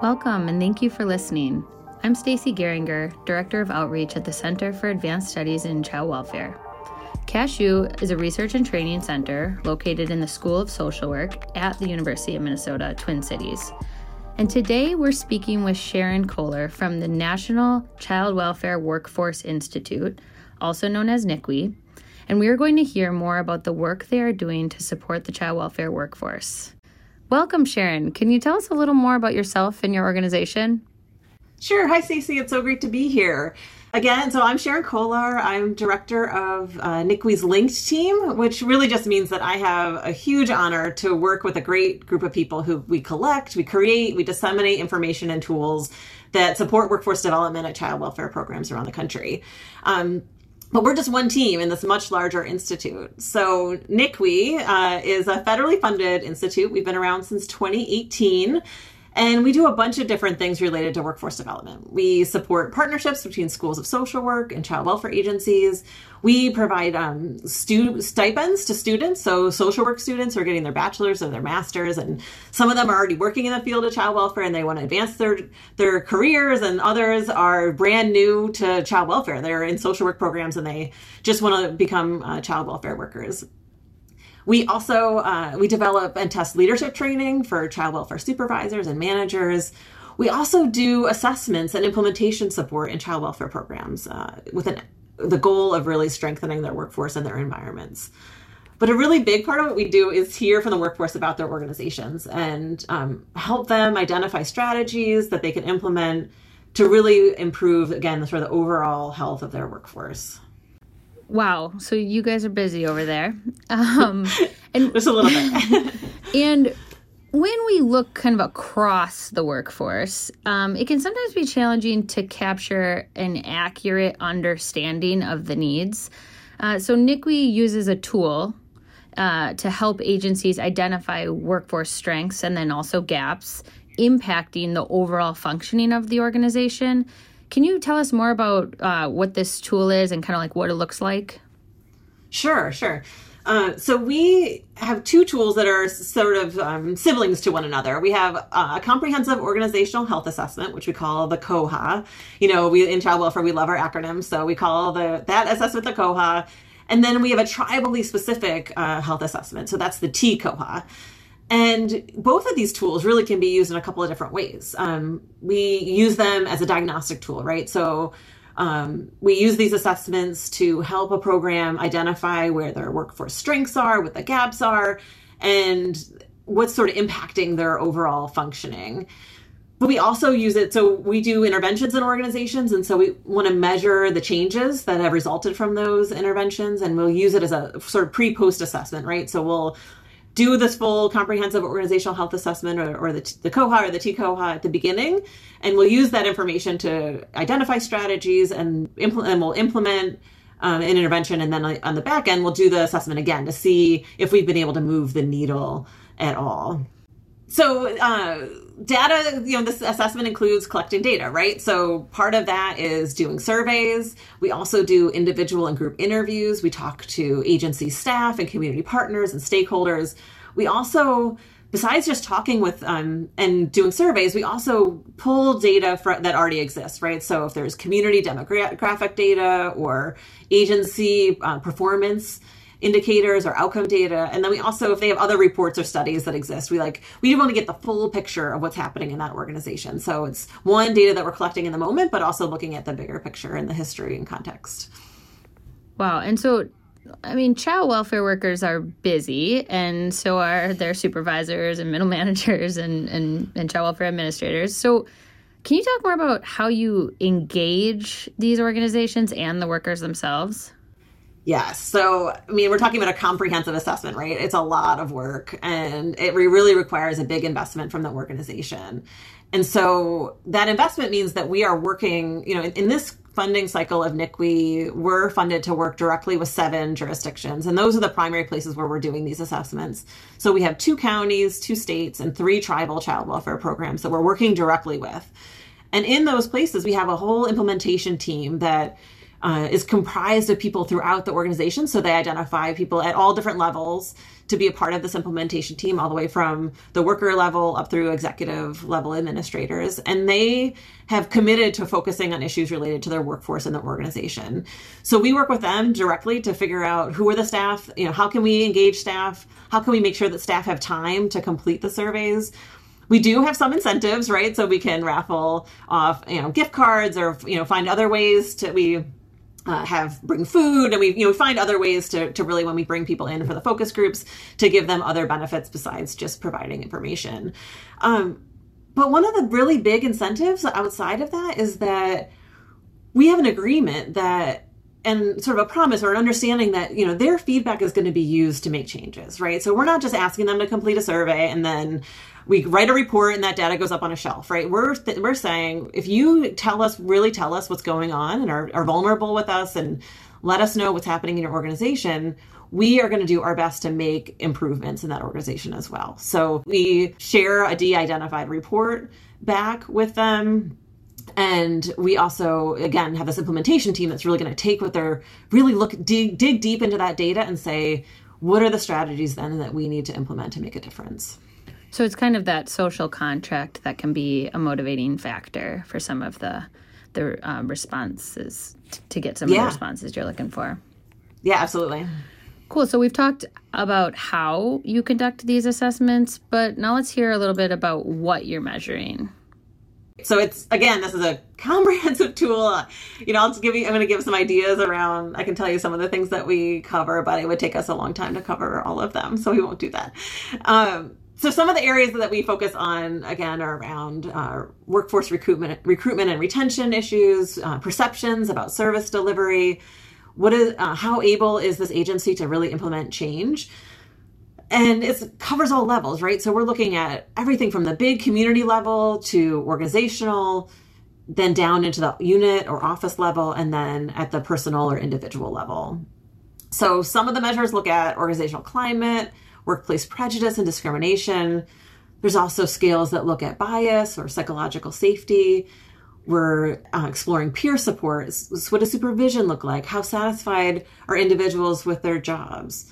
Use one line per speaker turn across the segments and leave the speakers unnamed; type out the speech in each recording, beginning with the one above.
Welcome and thank you for listening. I'm Stacy Geringer, Director of Outreach at the Center for Advanced Studies in Child Welfare. CASCW is a research and training center located in the School of Social Work at the University of Minnesota Twin Cities. And today we're speaking with Sharon Kohler from the National Child Welfare Workforce Institute, also known as NCWWI, and we are going to hear more about the work they are doing to support the child welfare workforce. Welcome, Sharon. Can you tell us a little more about yourself and your organization?
Sure. Hi, Stacey. It's so great to be here. Again, so I'm Sharon Kolar. I'm director of uh, NCWWI's Linked team, which really just means that I have a huge honor to work with a great group of people who we collect, we create, we disseminate information and tools that support workforce development at child welfare programs around the country. Um, but we're just one team in this much larger institute. So NCWWI uh, is a federally funded institute. We've been around since 2018. And we do a bunch of different things related to workforce development. We support partnerships between schools of social work and child welfare agencies. We provide um, stu- stipends to students. So, social work students are getting their bachelor's or their master's, and some of them are already working in the field of child welfare and they want to advance their, their careers, and others are brand new to child welfare. They're in social work programs and they just want to become uh, child welfare workers. We also uh, we develop and test leadership training for child welfare supervisors and managers. We also do assessments and implementation support in child welfare programs uh, with an, the goal of really strengthening their workforce and their environments. But a really big part of what we do is hear from the workforce about their organizations and um, help them identify strategies that they can implement to really improve, again, the sort of the overall health of their workforce.
Wow. So you guys are busy over there. Um,
and just a little bit.
and when we look kind of across the workforce, um, it can sometimes be challenging to capture an accurate understanding of the needs. Uh, so NCWWI uses a tool uh, to help agencies identify workforce strengths and then also gaps impacting the overall functioning of the organization can you tell us more about uh, what this tool is and kind of like what it looks like?
Sure, sure. Uh, so we have two tools that are sort of um, siblings to one another. We have uh, a comprehensive organizational health assessment, which we call the COHA. You know, we in child welfare we love our acronyms, so we call the that assessment the COHA. And then we have a tribally specific uh, health assessment, so that's the TCOHA. And both of these tools really can be used in a couple of different ways. Um, we use them as a diagnostic tool, right? So um, we use these assessments to help a program identify where their workforce strengths are, what the gaps are, and what's sort of impacting their overall functioning. But we also use it, so we do interventions in organizations, and so we want to measure the changes that have resulted from those interventions, and we'll use it as a sort of pre post assessment, right? So we'll do this full comprehensive organizational health assessment or, or the, the COHA or the TCOHA at the beginning. And we'll use that information to identify strategies and, implement, and we'll implement um, an intervention. And then on the back end, we'll do the assessment again to see if we've been able to move the needle at all. So, uh, data, you know, this assessment includes collecting data, right? So part of that is doing surveys. We also do individual and group interviews. We talk to agency staff and community partners and stakeholders. We also, besides just talking with um, and doing surveys, we also pull data for, that already exists, right? So if there's community demographic data or agency uh, performance indicators or outcome data. And then we also, if they have other reports or studies that exist, we like, we want to get the full picture of what's happening in that organization. So it's one, data that we're collecting in the moment, but also looking at the bigger picture and the history and context.
Wow. And so, I mean, child welfare workers are busy, and so are their supervisors and middle managers and, and, and child welfare administrators. So, can you talk more about how you engage these organizations and the workers themselves?
Yes. So, I mean, we're talking about a comprehensive assessment, right? It's a lot of work and it really requires a big investment from the organization. And so that investment means that we are working, you know, in, in this funding cycle of NCWWI, we're funded to work directly with seven jurisdictions. And those are the primary places where we're doing these assessments. So we have two counties, two states, and three tribal child welfare programs that we're working directly with. And in those places, we have a whole implementation team that uh, is comprised of people throughout the organization. So they identify people at all different levels to be a part of this implementation team, all the way from the worker level up through executive level administrators. And they have committed to focusing on issues related to their workforce in the organization. So we work with them directly to figure out who are the staff, you know, how can we engage staff? How can we make sure that staff have time to complete the surveys? we do have some incentives, right? So we can raffle off, you know, gift cards or you know find other ways to we uh, have bring food and we you know find other ways to, to really when we bring people in for the focus groups to give them other benefits besides just providing information. Um, but one of the really big incentives outside of that is that we have an agreement that and sort of a promise or an understanding that you know their feedback is going to be used to make changes right so we're not just asking them to complete a survey and then we write a report and that data goes up on a shelf, right? We're th- we're saying if you tell us really tell us what's going on and are, are vulnerable with us and let us know what's happening in your organization, we are going to do our best to make improvements in that organization as well. So we share a de-identified report back with them. And we also, again, have this implementation team that's really going to take what they're really look dig dig deep into that data and say, what are the strategies then that we need to implement to make a difference?
So it's kind of that social contract that can be a motivating factor for some of the the um, responses t- to get some yeah. of the responses you're looking for.
Yeah, absolutely.
Cool. So we've talked about how you conduct these assessments, but now let's hear a little bit about what you're measuring.
So it's again, this is a comprehensive tool. You know, I'll just give you. I'm going to give some ideas around. I can tell you some of the things that we cover, but it would take us a long time to cover all of them, so we won't do that. Um, so some of the areas that we focus on again are around uh, workforce recruitment recruitment and retention issues uh, perceptions about service delivery what is uh, how able is this agency to really implement change and it covers all levels right so we're looking at everything from the big community level to organizational then down into the unit or office level and then at the personal or individual level so some of the measures look at organizational climate workplace prejudice and discrimination. There's also scales that look at bias or psychological safety. We're uh, exploring peer support. What does supervision look like? How satisfied are individuals with their jobs?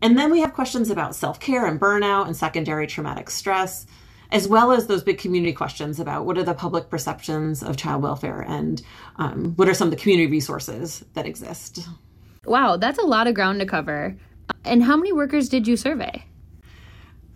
And then we have questions about self care and burnout and secondary traumatic stress, as well as those big community questions about what are the public perceptions of child welfare and um, what are some of the community resources that exist.
Wow, that's a lot of ground to cover. And how many workers did you survey?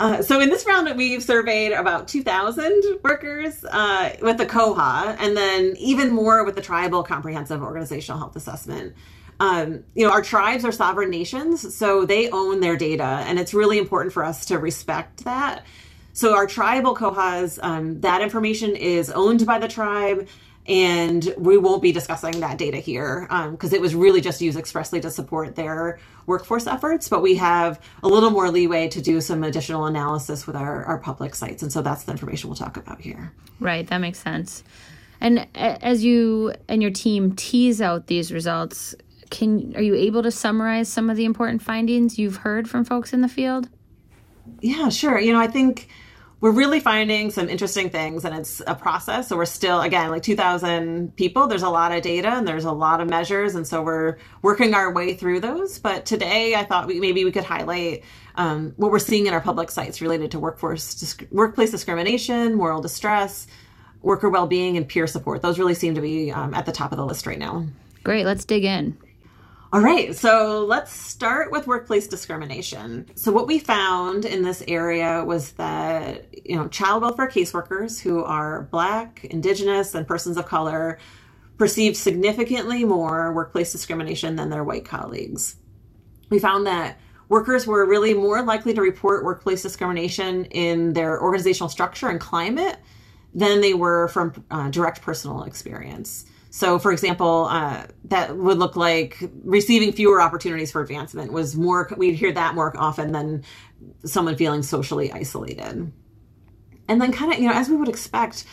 Uh, so in this round, we've surveyed about 2,000 workers uh, with the COHA, and then even more with the Tribal Comprehensive Organizational Health Assessment. Um, you know, our tribes are sovereign nations, so they own their data, and it's really important for us to respect that. So our tribal COHAs, um, that information is owned by the tribe and we won't be discussing that data here because um, it was really just used expressly to support their workforce efforts but we have a little more leeway to do some additional analysis with our, our public sites and so that's the information we'll talk about here
right that makes sense and as you and your team tease out these results can are you able to summarize some of the important findings you've heard from folks in the field?
Yeah sure. You know i think we're really finding some interesting things and it's a process. So we're still again like 2000 people there's a lot of data and there's a lot of measures and so we're working our way through those. But today i thought we, maybe we could highlight um, what we're seeing in our public sites related to workforce workplace discrimination moral distress worker well-being and peer support. Those really seem to be um, at the top of the list right now.
Great let's dig in
all right, so let's start with workplace discrimination. So what we found in this area was that, you know, child welfare caseworkers who are black, indigenous, and persons of color perceived significantly more workplace discrimination than their white colleagues. We found that workers were really more likely to report workplace discrimination in their organizational structure and climate than they were from uh, direct personal experience. So, for example, uh, that would look like receiving fewer opportunities for advancement was more, we'd hear that more often than someone feeling socially isolated. And then, kind of, you know, as we would expect,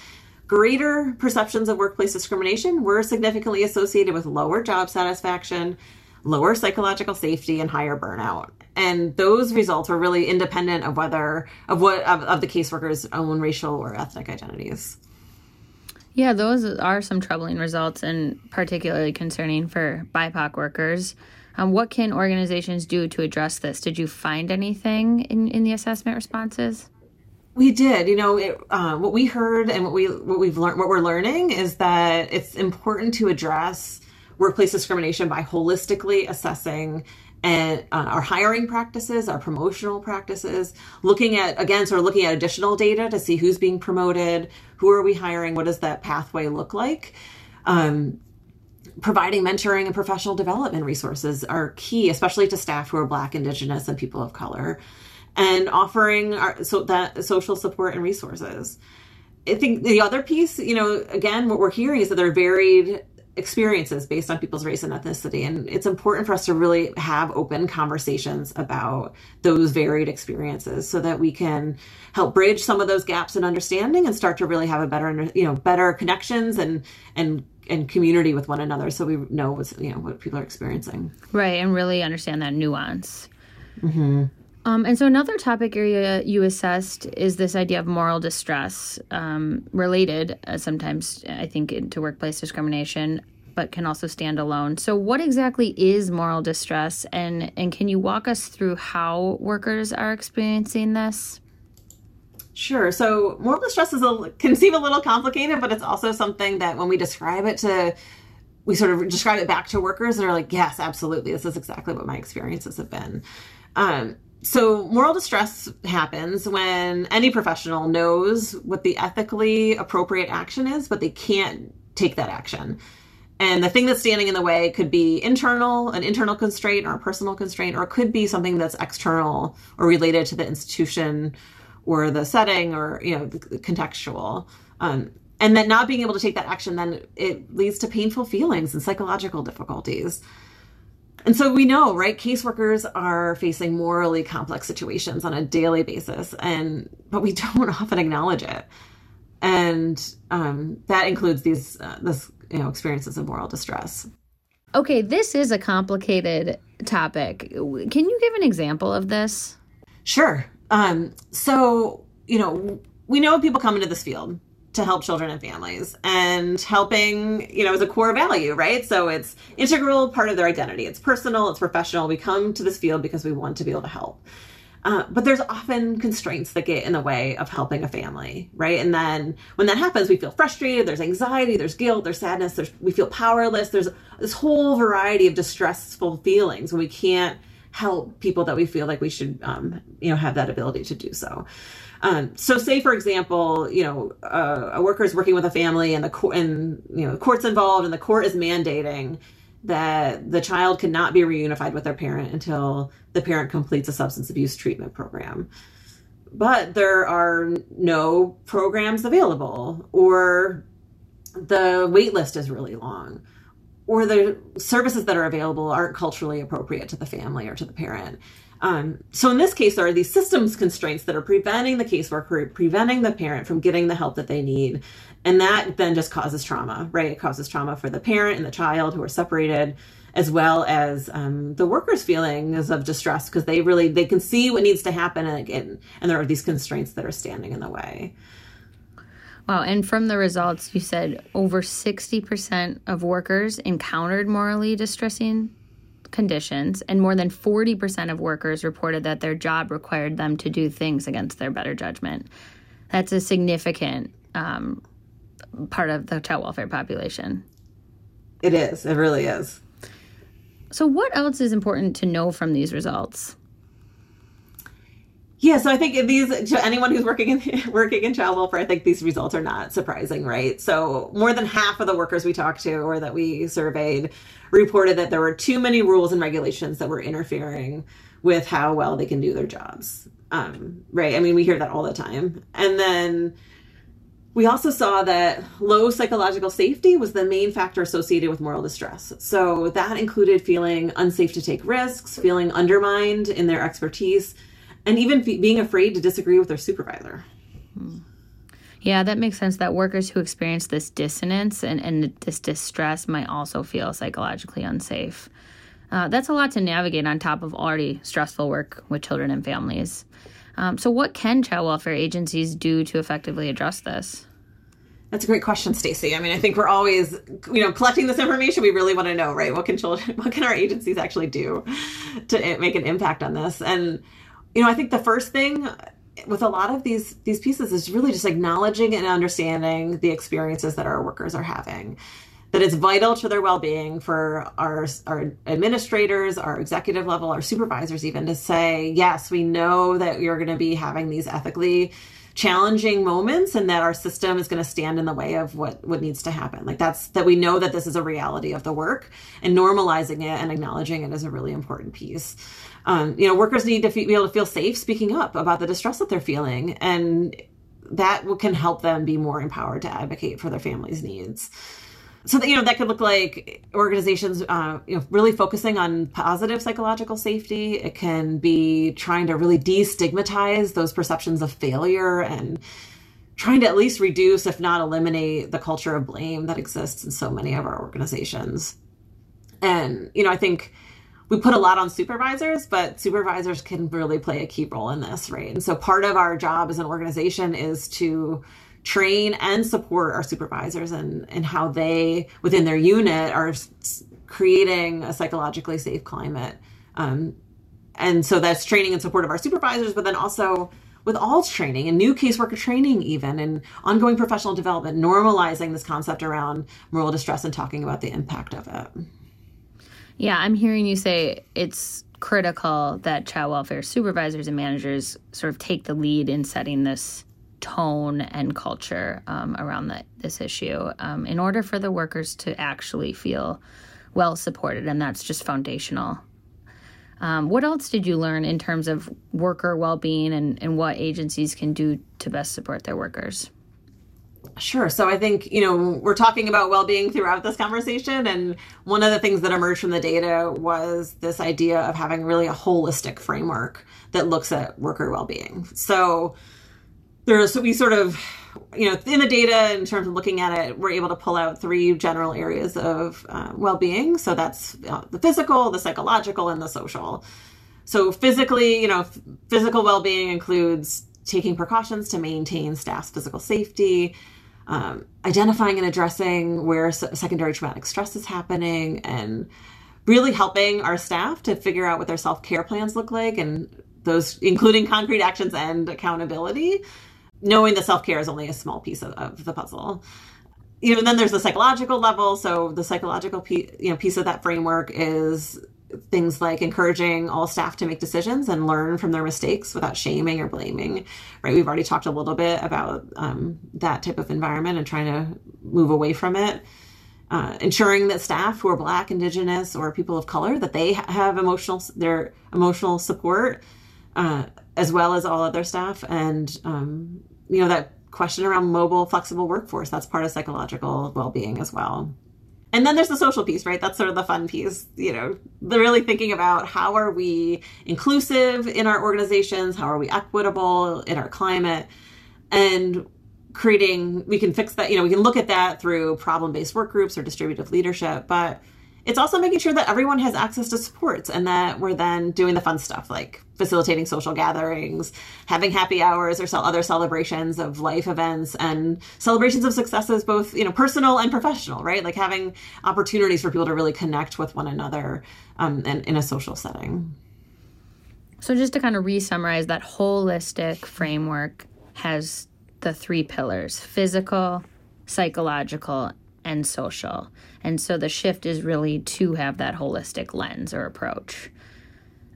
greater perceptions of workplace discrimination were significantly associated with lower job satisfaction, lower psychological safety, and higher burnout. And those results were really independent of whether, of what, of, of the caseworker's own racial or ethnic identities.
Yeah, those are some troubling results and particularly concerning for BIPOC workers. Um, what can organizations do to address this? Did you find anything in, in the assessment responses?
We did. You know, it, uh, what we heard and what we what we've learned, what we're learning is that it's important to address workplace discrimination by holistically assessing and uh, our hiring practices, our promotional practices, looking at again, sort of looking at additional data to see who's being promoted, who are we hiring, what does that pathway look like. Um, providing mentoring and professional development resources are key, especially to staff who are Black, Indigenous, and people of color, and offering our, so that social support and resources. I think the other piece, you know, again, what we're hearing is that there are varied experiences based on people's race and ethnicity. And it's important for us to really have open conversations about those varied experiences so that we can help bridge some of those gaps in understanding and start to really have a better, you know, better connections and, and and community with one another so we know what's you know what people are experiencing
right and really understand that nuance mm-hmm. Um, and so another topic area you assessed is this idea of moral distress um, related uh, sometimes i think to workplace discrimination but can also stand alone so what exactly is moral distress and and can you walk us through how workers are experiencing this
Sure. So moral distress is a, can seem a little complicated, but it's also something that when we describe it to, we sort of describe it back to workers and are like, yes, absolutely. This is exactly what my experiences have been. Um, so moral distress happens when any professional knows what the ethically appropriate action is, but they can't take that action. And the thing that's standing in the way could be internal, an internal constraint or a personal constraint, or it could be something that's external or related to the institution or the setting or you know contextual um, and then not being able to take that action then it leads to painful feelings and psychological difficulties and so we know right caseworkers are facing morally complex situations on a daily basis and but we don't often acknowledge it. And um, that includes these uh, this you know experiences of moral distress.
Okay this is a complicated topic. Can you give an example of this?
Sure. Um, so, you know, we know people come into this field to help children and families. And helping you know is a core value right? So it's integral part of their identity. It's personal it's professional. We come to this field because we want to be able to help. Uh, but there's often constraints that get in the way of helping a family right? And then when that happens we feel frustrated there's anxiety there's guilt there's sadness there's we feel powerless. There's this whole variety of distressful feelings. When we can't help people that we feel like we should, um, you know, have that ability to do so. Um, so, say for example, you know, uh, a worker is working with a family, and the court, and you know, the court's involved, and the court is mandating that the child cannot be reunified with their parent until the parent completes a substance abuse treatment program. But there are no programs available, or the wait list is really long or the services that are available aren't culturally appropriate to the family or to the parent. Um, so in this case, there are these systems constraints that are preventing the caseworker, preventing the parent from getting the help that they need. And that then just causes trauma, right? It causes trauma for the parent and the child who are separated, as well as um, the workers' feelings of distress because they really they can see what needs to happen and again, and there are these constraints that are standing in the way.
Wow. And from the results, you said over 60% of workers encountered morally distressing conditions, and more than 40% of workers reported that their job required them to do things against their better judgment. That's a significant um, part of the child welfare population.
It is. It really is.
So, what else is important to know from these results?
Yeah, so I think these to anyone who's working in working in child welfare, I think these results are not surprising, right? So more than half of the workers we talked to or that we surveyed reported that there were too many rules and regulations that were interfering with how well they can do their jobs. Um, right? I mean, we hear that all the time. And then we also saw that low psychological safety was the main factor associated with moral distress. So that included feeling unsafe to take risks, feeling undermined in their expertise and even being afraid to disagree with their supervisor.
Yeah, that makes sense that workers who experience this dissonance and, and this distress might also feel psychologically unsafe. Uh, that's a lot to navigate on top of already stressful work with children and families. Um, so, what can child welfare agencies do to effectively address this?
That's a great question, Stacy. I mean, I think we're always, you know, collecting this information. We really want to know, right? What can children, what can our agencies actually do to make an impact on this? And, you know, I think the first thing with a lot of these these pieces is really just acknowledging and understanding the experiences that our workers are having that it's vital to their well-being for our our administrators our executive level our supervisors even to say yes we know that you're going to be having these ethically challenging moments and that our system is going to stand in the way of what what needs to happen. Like that's that we know that this is a reality of the work and normalizing it and acknowledging it is a really important piece. Um, you know workers need to be able to feel safe speaking up about the distress that they're feeling and that can help them be more empowered to advocate for their family's needs so that, you know that could look like organizations uh, you know really focusing on positive psychological safety. It can be trying to really destigmatize those perceptions of failure and trying to at least reduce if not eliminate the culture of blame that exists in so many of our organizations. And you know i think we put a lot on supervisors but supervisors can really play a key role in this right? And so part of our job as an organization is to train and support our supervisors and and how they within their unit are creating a psychologically safe climate. Um, and so that's training and support of our supervisors but then also with all training and new caseworker training even and ongoing professional development normalizing this concept around moral distress and talking about the impact of it.
Yeah i'm hearing you say it's critical that child welfare supervisors and managers sort of take the lead in setting this tone and culture um, around the, this issue um, in order for the workers to actually feel well supported, and that's just foundational. Um, what else did you learn in terms of worker well being and, and what agencies can do to best support their workers?
Sure. So I think, you know, we're talking about well being throughout this conversation. And one of the things that emerged from the data was this idea of having really a holistic framework that looks at worker well being. So, there's we sort of you know in the data in terms of looking at it we're able to pull out three general areas of uh, well-being. So that's uh, the physical the psychological and the social. So physically you know f- physical well-being includes taking precautions to maintain staff's physical safety um, identifying and addressing where secondary traumatic stress is happening and really helping our staff to figure out what their self-care plans look like and those including concrete actions and accountability knowing the self care is only a small piece of, of, the puzzle. You know, and then there's the psychological level. So the psychological piece, you know, piece of that framework is things like encouraging all staff to make decisions and learn from their mistakes without shaming or blaming. Right? We've already talked a little bit about um, that type of environment and trying to move away from it. Uh, ensuring that staff who are Black, Indigenous, or people of color that they have emotional their emotional support uh, as well as all other staff, and um, you know that question around mobile flexible workforce that's part of psychological well-being as well. And then there's the social piece right? That's sort of the fun piece you know they're really thinking about how are we inclusive in our organizations? How are we equitable in our climate? And creating we can fix that you know we can look at that through problem-based work groups or distributive leadership but it's also making sure that everyone has access to supports and that we're then doing the fun stuff like facilitating social gatherings, having happy hours or other celebrations of life events and celebrations of successes, both you know personal and professional, right? Like having opportunities for people to really connect with one another um, in, in a social setting.
So just to kind of re-summarize, that holistic framework has the three pillars: physical, psychological, and social. And so the shift is really to have that holistic lens or approach.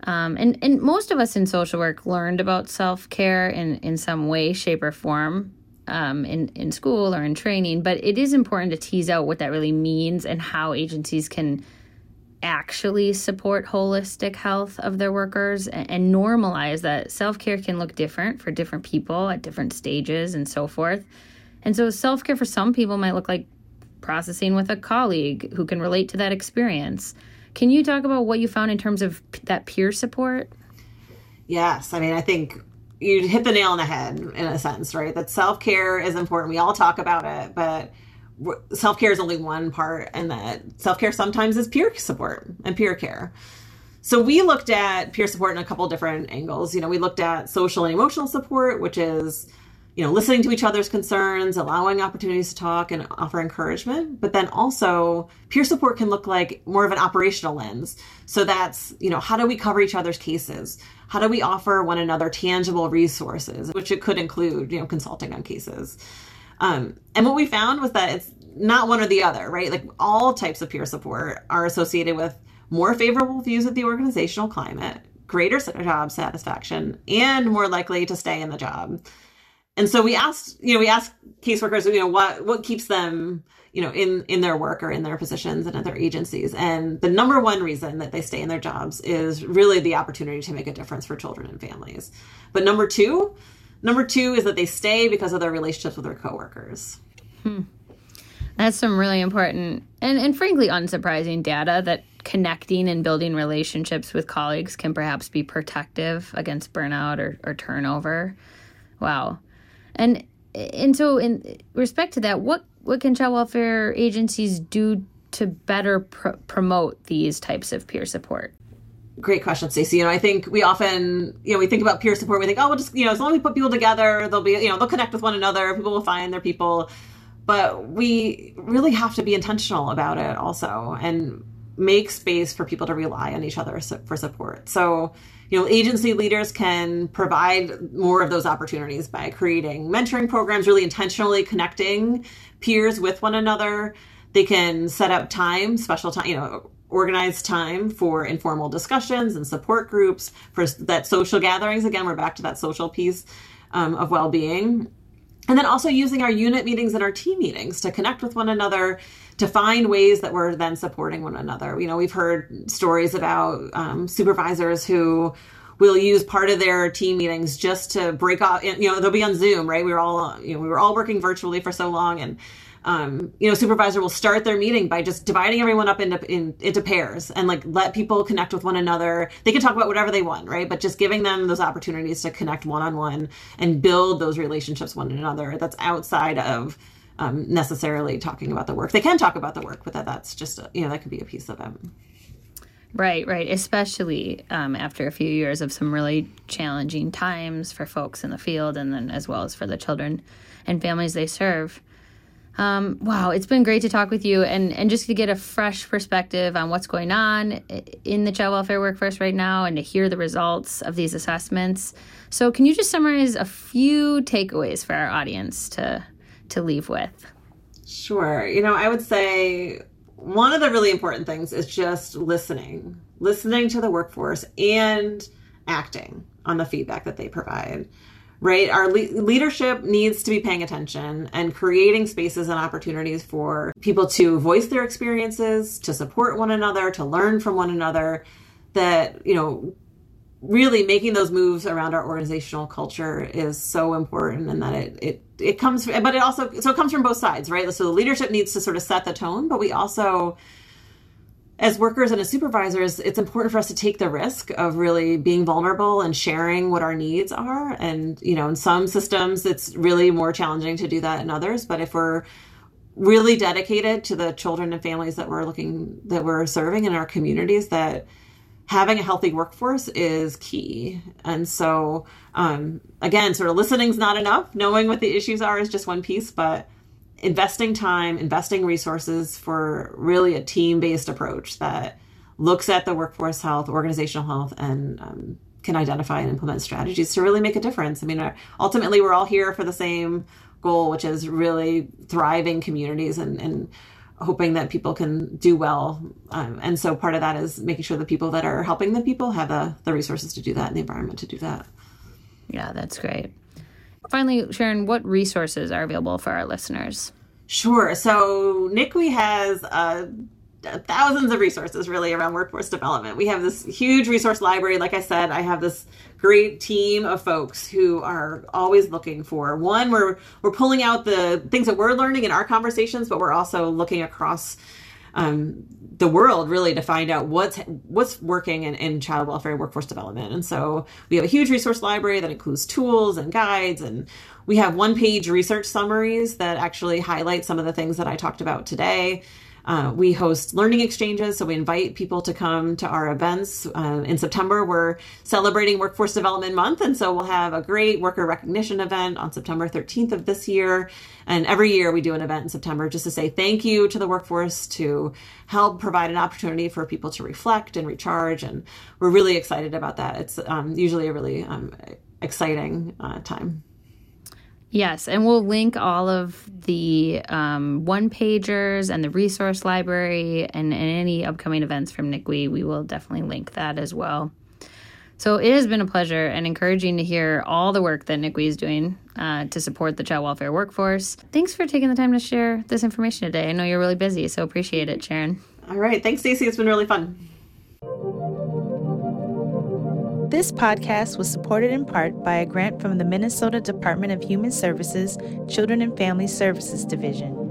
Um, and, and most of us in social work learned about self care in, in some way, shape, or form um, in, in school or in training, but it is important to tease out what that really means and how agencies can actually support holistic health of their workers and, and normalize that self care can look different for different people at different stages and so forth. And so, self care for some people might look like processing with a colleague who can relate to that experience. Can you talk about what you found in terms of that peer support?
Yes. I mean, I think you hit the nail on the head in a sense, right? That self care is important. We all talk about it, but self care is only one part, and that self care sometimes is peer support and peer care. So we looked at peer support in a couple different angles. You know, we looked at social and emotional support, which is you know, listening to each other's concerns, allowing opportunities to talk and offer encouragement. But then also, peer support can look like more of an operational lens. So that's, you know, how do we cover each other's cases? How do we offer one another tangible resources, which it could include, you know, consulting on cases. Um, and what we found was that it's not one or the other, right? Like all types of peer support are associated with more favorable views of the organizational climate, greater job satisfaction, and more likely to stay in the job and so we asked you know we asked caseworkers you know what what keeps them you know in in their work or in their positions and at their agencies. And the number one reason that they stay in their jobs is really the opportunity to make a difference for children and families. But number two number two is that they stay because of their relationships with their coworkers. Hmm.
that's some really important and, and frankly unsurprising data that connecting and building relationships with colleagues can perhaps be protective against burnout or, or turnover. Wow and and so in respect to that, what what can child welfare agencies do to better pr- promote these types of peer support?
Great question, Stacey. You know, I think we often, you know, we think about peer support. We think, oh, we'll just, you know, as long as we put people together, they'll be, you know, they'll connect with one another. People will find their people. But we really have to be intentional about it also, and make space for people to rely on each other for support. So, you know, agency leaders can provide more of those opportunities by creating mentoring programs, really intentionally connecting peers with one another. They can set up time, special time, you know, organized time for informal discussions and support groups for that social gatherings. Again, we're back to that social piece um, of well-being. And then also using our unit meetings and our team meetings to connect with one another to find ways that we're then supporting one another. You know, we've heard stories about um, supervisors who will use part of their team meetings just to break off. You know, they'll be on Zoom, right? We were all, you know, we were all working virtually for so long, and um, you know, supervisor will start their meeting by just dividing everyone up into in, into pairs and like let people connect with one another. They can talk about whatever they want, right? But just giving them those opportunities to connect one on one and build those relationships one another. That's outside of um, necessarily talking about the work. They can talk about the work, but that that's just a, you know that could be a piece of it.
Right, right. Especially um, after a few years of some really challenging times for folks in the field, and then as well as for the children and families they serve. Um, wow, it's been great to talk with you and, and just to get a fresh perspective on what's going on in the child welfare workforce right now and to hear the results of these assessments. So, can you just summarize a few takeaways for our audience to to leave with?
Sure. You know, I would say one of the really important things is just listening, listening to the workforce and acting on the feedback that they provide. Right? Our le- leadership needs to be paying attention and creating spaces and opportunities for people to voice their experiences, to support one another, to learn from one another. That, you know, really making those moves around our organizational culture is so important and that it it it comes but it also so it comes from both sides right? So the leadership needs to sort of set the tone but we also as workers and as supervisors it's important for us to take the risk of really being vulnerable and sharing what our needs are. And you know in some systems it's really more challenging to do that in others but if we're really dedicated to the children and families that we're looking that we're serving in our communities that having a healthy workforce is key. And so, um, again, sort of listening's not enough. Knowing what the issues are is just one piece, but investing time, investing resources for really a team based approach that looks at the workforce health, organizational health, and um, can identify and implement strategies to really make a difference. I mean, uh, ultimately, we're all here for the same goal, which is really thriving communities and, and hoping that people can do well. Um, and so part of that is making sure the people that are helping the people have the, the resources to do that and the environment to do that.
Yeah, that's great. Finally, Sharon, what resources are available for our listeners?
Sure. So NCWWI has uh, thousands of resources really around workforce development. We have this huge resource library. Like I said, I have this great team of folks who are always looking for one. We're we're pulling out the things that we're learning in our conversations, but we're also looking across um, the world really to find out what's what's working in, in child welfare workforce development. And so we have a huge resource library that includes tools and guides and we have one page research summaries that actually highlight some of the things that I talked about today. Uh, we host learning exchanges, so we invite people to come to our events. Uh, in September, we're celebrating Workforce Development Month, and so we'll have a great worker recognition event on September 13th of this year. And every year we do an event in September just to say thank you to the workforce to help provide an opportunity for people to reflect and recharge. And we're really excited about that. It's um, usually a really um, exciting uh, time.
Yes, and we'll link all of the um, one pagers and the resource library and, and any upcoming events from NCWWI. We will definitely link that as well. So it has been a pleasure and encouraging to hear all the work that NCWWI is doing uh, to support the child welfare workforce. Thanks for taking the time to share this information today. I know you're really busy, so appreciate it, Sharon.
All right. Thanks, Stacey. It's been really fun.
This podcast was supported in part by a grant from the Minnesota Department of Human Services Children and Family Services Division.